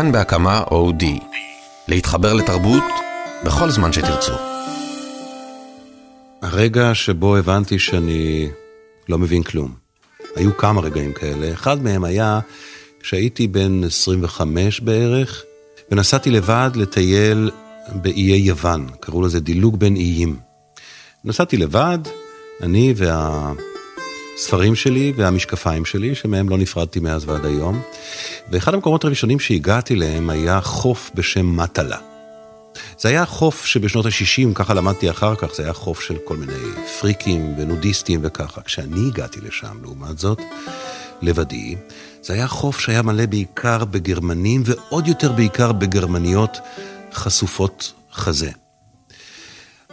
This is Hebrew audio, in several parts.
כאן בהקמה אודי. להתחבר לתרבות בכל זמן שתרצו. הרגע שבו הבנתי שאני לא מבין כלום. היו כמה רגעים כאלה. אחד מהם היה כשהייתי בן 25 בערך, ונסעתי לבד לטייל באיי יוון, קראו לזה דילוג בין איים. נסעתי לבד, אני והספרים שלי והמשקפיים שלי, שמהם לא נפרדתי מאז ועד היום, ואחד המקומות הראשונים שהגעתי להם היה חוף בשם מטלה. זה היה חוף שבשנות ה-60, ככה למדתי אחר כך, זה היה חוף של כל מיני פריקים ונודיסטים וככה. כשאני הגעתי לשם, לעומת זאת, לבדי, זה היה חוף שהיה מלא בעיקר בגרמנים, ועוד יותר בעיקר בגרמניות חשופות חזה.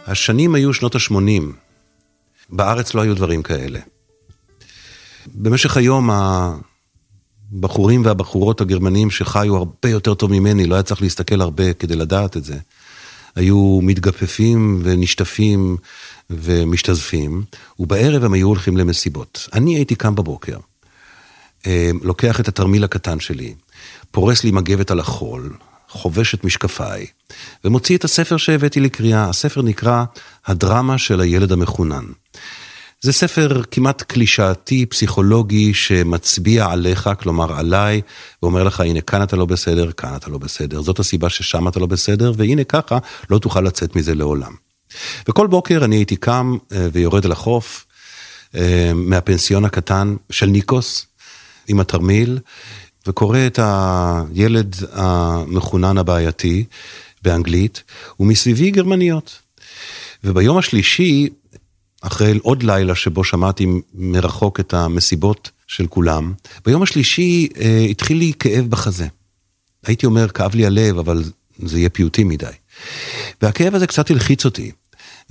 השנים היו שנות ה-80, בארץ לא היו דברים כאלה. במשך היום הבחורים והבחורות הגרמנים שחיו הרבה יותר טוב ממני, לא היה צריך להסתכל הרבה כדי לדעת את זה, היו מתגפפים ונשטפים ומשתזפים, ובערב הם היו הולכים למסיבות. אני הייתי קם בבוקר, אה, לוקח את התרמיל הקטן שלי, פורס לי מגבת על החול, חובש את משקפיי, ומוציא את הספר שהבאתי לקריאה. הספר נקרא הדרמה של הילד המחונן. זה ספר כמעט קלישאתי, פסיכולוגי, שמצביע עליך, כלומר עליי, ואומר לך, הנה כאן אתה לא בסדר, כאן אתה לא בסדר, זאת הסיבה ששם אתה לא בסדר, והנה ככה לא תוכל לצאת מזה לעולם. וכל בוקר אני הייתי קם אה, ויורד אל החוף, אה, מהפנסיון הקטן של ניקוס, עם התרמיל, וקורא את הילד המחונן הבעייתי באנגלית, ומסביבי גרמניות. וביום השלישי, אחרי עוד לילה שבו שמעתי מרחוק את המסיבות של כולם, ביום השלישי אה, התחיל לי כאב בחזה. הייתי אומר, כאב לי הלב, אבל זה יהיה פיוטי מדי. והכאב הזה קצת הלחיץ אותי.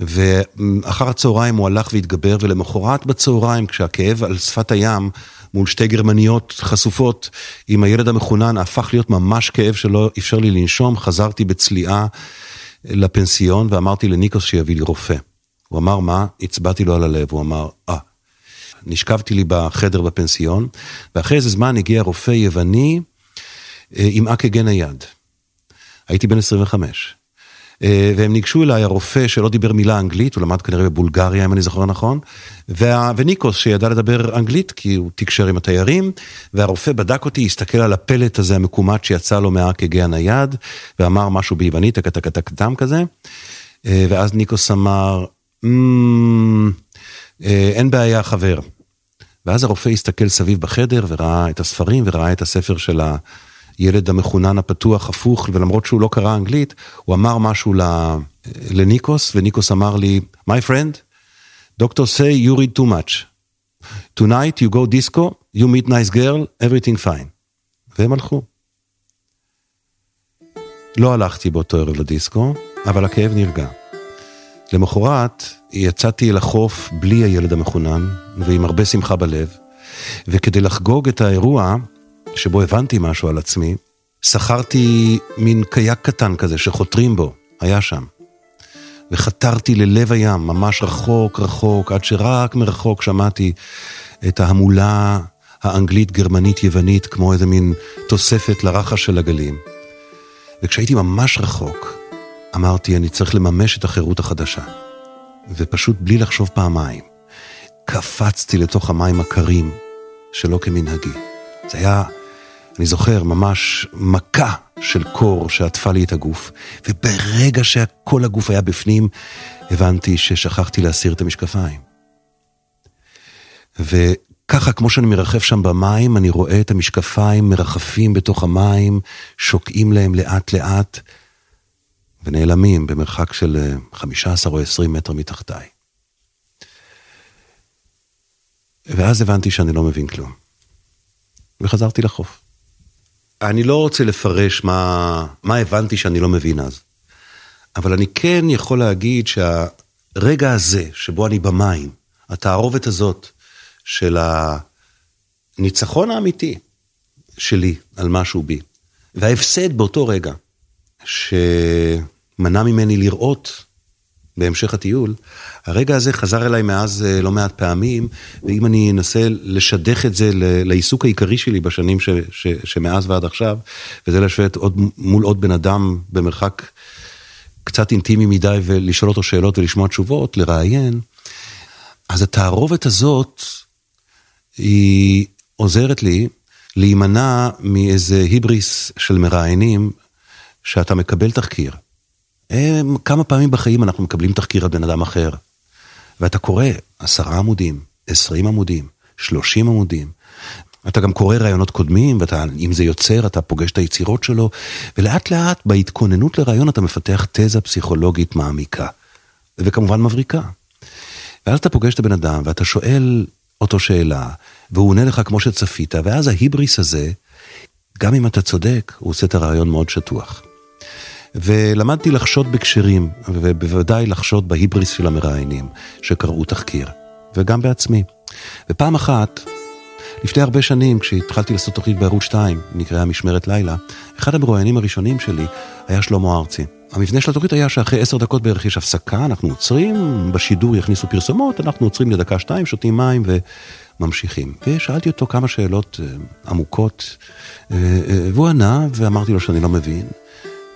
ואחר הצהריים הוא הלך והתגבר, ולמחרת בצהריים, כשהכאב על שפת הים, מול שתי גרמניות חשופות עם הילד המחונן, הפך להיות ממש כאב שלא אפשר לי לנשום, חזרתי בצליעה לפנסיון ואמרתי לניקוס שיביא לי רופא. הוא אמר מה? הצבעתי לו על הלב, הוא אמר, אה. נשכבתי לי בחדר בפנסיון, ואחרי איזה זמן הגיע רופא יווני אה, עם אק"ג נייד. הייתי בן 25. אה, והם ניגשו אליי, הרופא שלא דיבר מילה אנגלית, הוא למד כנראה בבולגריה, אם אני זוכר נכון, וה... וניקוס שידע לדבר אנגלית, כי הוא תקשר עם התיירים, והרופא בדק אותי, הסתכל על הפלט הזה המקומט שיצא לו מהאק"ג הנייד, ואמר משהו ביוונית, טקטקטקטם כזה, אה, ואז ניקוס אמר, mm, אין בעיה חבר. ואז הרופא הסתכל סביב בחדר וראה את הספרים וראה את הספר של. הילד המחונן הפתוח הפוך, ולמרות שהוא לא קרא אנגלית, הוא אמר משהו לניקוס, וניקוס אמר לי, my friend, doctor say you read too much. tonight you go disco, you meet nice girl, everything fine. והם הלכו. לא הלכתי באותו ערב לדיסקו, אבל הכאב נרגע. למחרת יצאתי אל החוף בלי הילד המחונן, ועם הרבה שמחה בלב, וכדי לחגוג את האירוע, שבו הבנתי משהו על עצמי, שכרתי מין קייק קטן כזה שחותרים בו, היה שם. וחתרתי ללב הים, ממש רחוק רחוק, עד שרק מרחוק שמעתי את ההמולה האנגלית, גרמנית, יוונית, כמו איזה מין תוספת לרחש של הגלים. וכשהייתי ממש רחוק, אמרתי, אני צריך לממש את החירות החדשה. ופשוט בלי לחשוב פעמיים, קפצתי לתוך המים הקרים, שלא כמנהגי. זה היה אני זוכר ממש מכה של קור שעטפה לי את הגוף, וברגע שכל הגוף היה בפנים, הבנתי ששכחתי להסיר את המשקפיים. וככה, כמו שאני מרחף שם במים, אני רואה את המשקפיים מרחפים בתוך המים, שוקעים להם לאט לאט, ונעלמים במרחק של 15 או 20 מטר מתחתיי. ואז הבנתי שאני לא מבין כלום. וחזרתי לחוף. אני לא רוצה לפרש מה, מה הבנתי שאני לא מבין אז, אבל אני כן יכול להגיד שהרגע הזה, שבו אני במים, התערובת הזאת של הניצחון האמיתי שלי על משהו בי, וההפסד באותו רגע, שמנע ממני לראות בהמשך הטיול, הרגע הזה חזר אליי מאז אה, לא מעט פעמים, ואם אני אנסה לשדך את זה לעיסוק העיקרי שלי בשנים ש, ש, שמאז ועד עכשיו, וזה לשבת עוד, מול עוד בן אדם במרחק קצת אינטימי מדי ולשאול אותו שאלות ולשמוע תשובות, לראיין, אז התערובת הזאת, היא עוזרת לי להימנע מאיזה היבריס של מראיינים, שאתה מקבל תחקיר. הם, כמה פעמים בחיים אנחנו מקבלים תחקיר על בן אדם אחר, ואתה קורא עשרה עמודים, עשרים עמודים, שלושים עמודים. אתה גם קורא רעיונות קודמים, ואם זה יוצר, אתה פוגש את היצירות שלו, ולאט לאט בהתכוננות לרעיון אתה מפתח תזה פסיכולוגית מעמיקה, וכמובן מבריקה. ואז אתה פוגש את הבן אדם, ואתה שואל אותו שאלה, והוא עונה לך כמו שצפית, ואז ההיבריס הזה, גם אם אתה צודק, הוא עושה את הרעיון מאוד שטוח. ולמדתי לחשוד בקשרים, ובוודאי לחשוד בהיבריס של המראיינים, שקראו תחקיר, וגם בעצמי. ופעם אחת, לפני הרבה שנים, כשהתחלתי לעשות תוכנית בערוץ 2, נקראה משמרת לילה, אחד המרואיינים הראשונים שלי היה שלמה ארצי. המבנה של התוכנית היה שאחרי עשר דקות בערך יש הפסקה, אנחנו עוצרים, בשידור יכניסו פרסומות, אנחנו עוצרים לדקה שתיים, שותים מים וממשיכים. ושאלתי אותו כמה שאלות אה, עמוקות, אה, אה, והוא ענה, ואמרתי לו שאני לא מבין.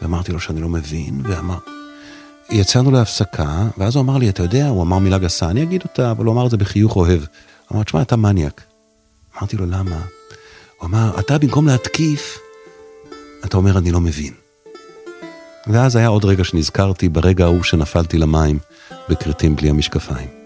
ואמרתי לו שאני לא מבין, ואמר... יצאנו להפסקה, ואז הוא אמר לי, אתה יודע, הוא אמר מילה גסה, אני אגיד אותה, אבל הוא אמר את זה בחיוך אוהב. אמר, תשמע, אתה מניאק. אמרתי לו, למה? הוא אמר, אתה במקום להתקיף, אתה אומר, אני לא מבין. ואז היה עוד רגע שנזכרתי ברגע ההוא שנפלתי למים בכרתים בלי המשקפיים.